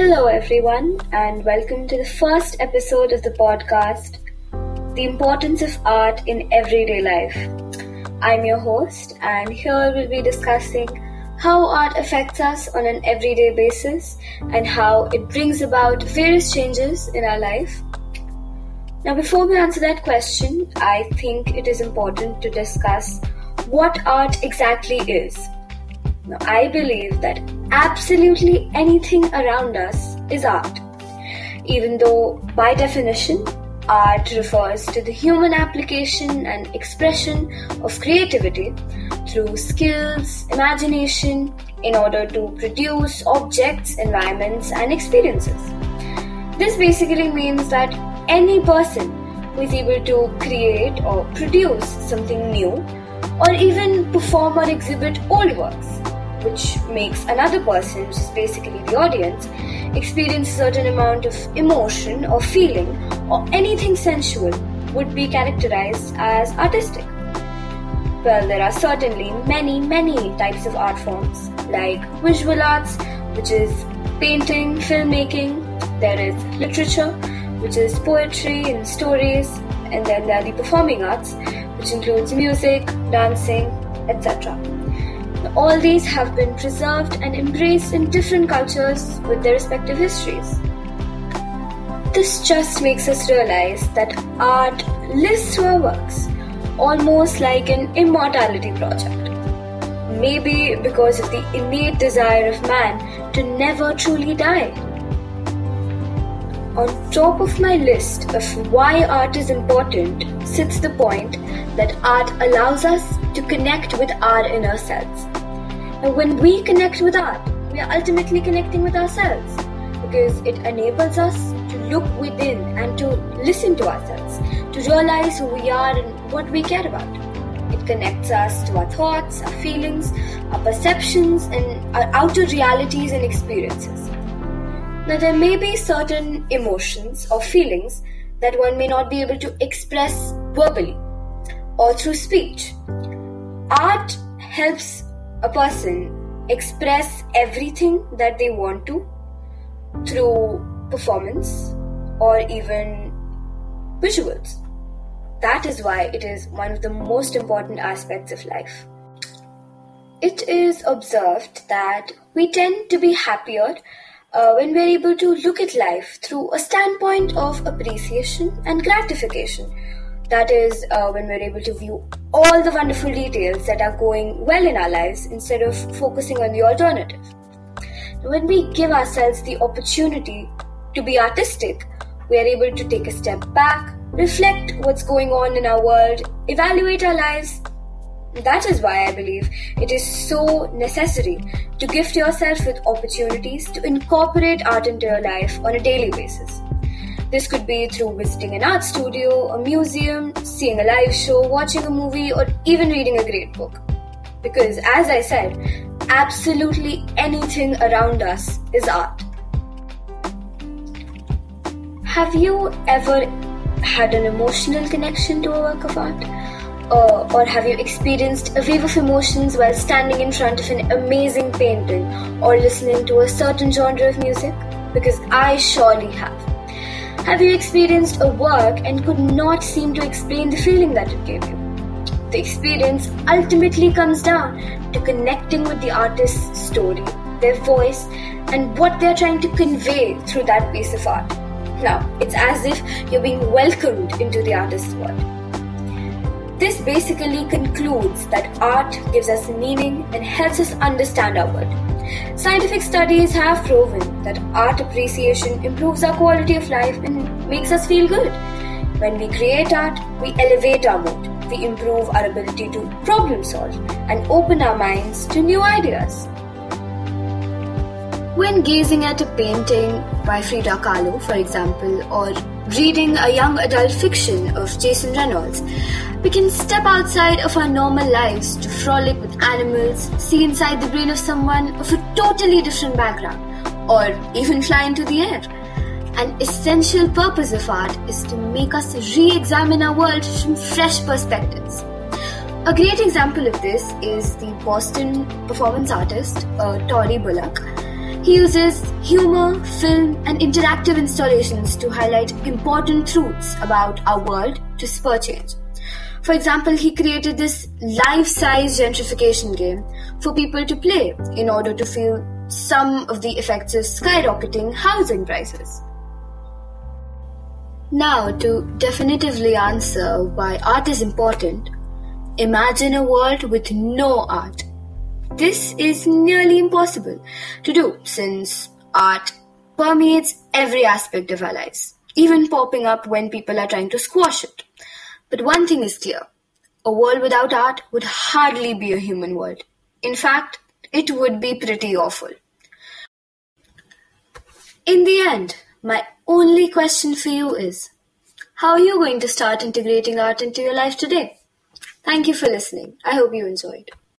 Hello, everyone, and welcome to the first episode of the podcast, The Importance of Art in Everyday Life. I'm your host, and here we'll be discussing how art affects us on an everyday basis and how it brings about various changes in our life. Now, before we answer that question, I think it is important to discuss what art exactly is. Now, I believe that absolutely anything around us is art, even though, by definition, art refers to the human application and expression of creativity through skills, imagination, in order to produce objects, environments, and experiences. This basically means that any person who is able to create or produce something new, or even perform or exhibit old works, which makes another person, which is basically the audience, experience a certain amount of emotion or feeling or anything sensual would be characterized as artistic. Well, there are certainly many, many types of art forms like visual arts, which is painting, filmmaking, there is literature, which is poetry and stories, and then there are the performing arts, which includes music, dancing, etc. All these have been preserved and embraced in different cultures with their respective histories. This just makes us realize that art lives through our works, almost like an immortality project. Maybe because of the innate desire of man to never truly die. On top of my list of why art is important sits the point that art allows us to connect with our inner selves. And when we connect with art, we are ultimately connecting with ourselves because it enables us to look within and to listen to ourselves, to realize who we are and what we care about. It connects us to our thoughts, our feelings, our perceptions, and our outer realities and experiences. Now, there may be certain emotions or feelings that one may not be able to express verbally or through speech. Art helps a person express everything that they want to through performance or even visuals. That is why it is one of the most important aspects of life. It is observed that we tend to be happier when we're able to look at life through a standpoint of appreciation and gratification. That is, uh, when we're able to view all the wonderful details that are going well in our lives instead of focusing on the alternative. When we give ourselves the opportunity to be artistic, we are able to take a step back, reflect what's going on in our world, evaluate our lives. That is why I believe it is so necessary to gift yourself with opportunities to incorporate art into your life on a daily basis. This could be through visiting an art studio, a museum, seeing a live show, watching a movie, or even reading a great book. Because, as I said, absolutely anything around us is art. Have you ever had an emotional connection to a work of art? Uh, or have you experienced a wave of emotions while standing in front of an amazing painting or listening to a certain genre of music? Because I surely have. Have you experienced a work and could not seem to explain the feeling that it gave you? The experience ultimately comes down to connecting with the artist's story, their voice, and what they're trying to convey through that piece of art. Now, it's as if you're being welcomed into the artist's world. This basically concludes that art gives us meaning and helps us understand our world. Scientific studies have proven that art appreciation improves our quality of life and makes us feel good. When we create art, we elevate our mood, we improve our ability to problem solve, and open our minds to new ideas. When gazing at a painting by Frida Kahlo, for example, or reading a young adult fiction of Jason Reynolds, we can step outside of our normal lives to frolic with animals, see inside the brain of someone of a totally different background, or even fly into the air. An essential purpose of art is to make us re examine our world from fresh perspectives. A great example of this is the Boston performance artist uh, Tory Bullock. He uses humor, film, and interactive installations to highlight important truths about our world to spur change. For example, he created this life size gentrification game for people to play in order to feel some of the effects of skyrocketing housing prices. Now, to definitively answer why art is important, imagine a world with no art. This is nearly impossible to do since art permeates every aspect of our lives, even popping up when people are trying to squash it. But one thing is clear a world without art would hardly be a human world. In fact, it would be pretty awful. In the end, my only question for you is how are you going to start integrating art into your life today? Thank you for listening. I hope you enjoyed.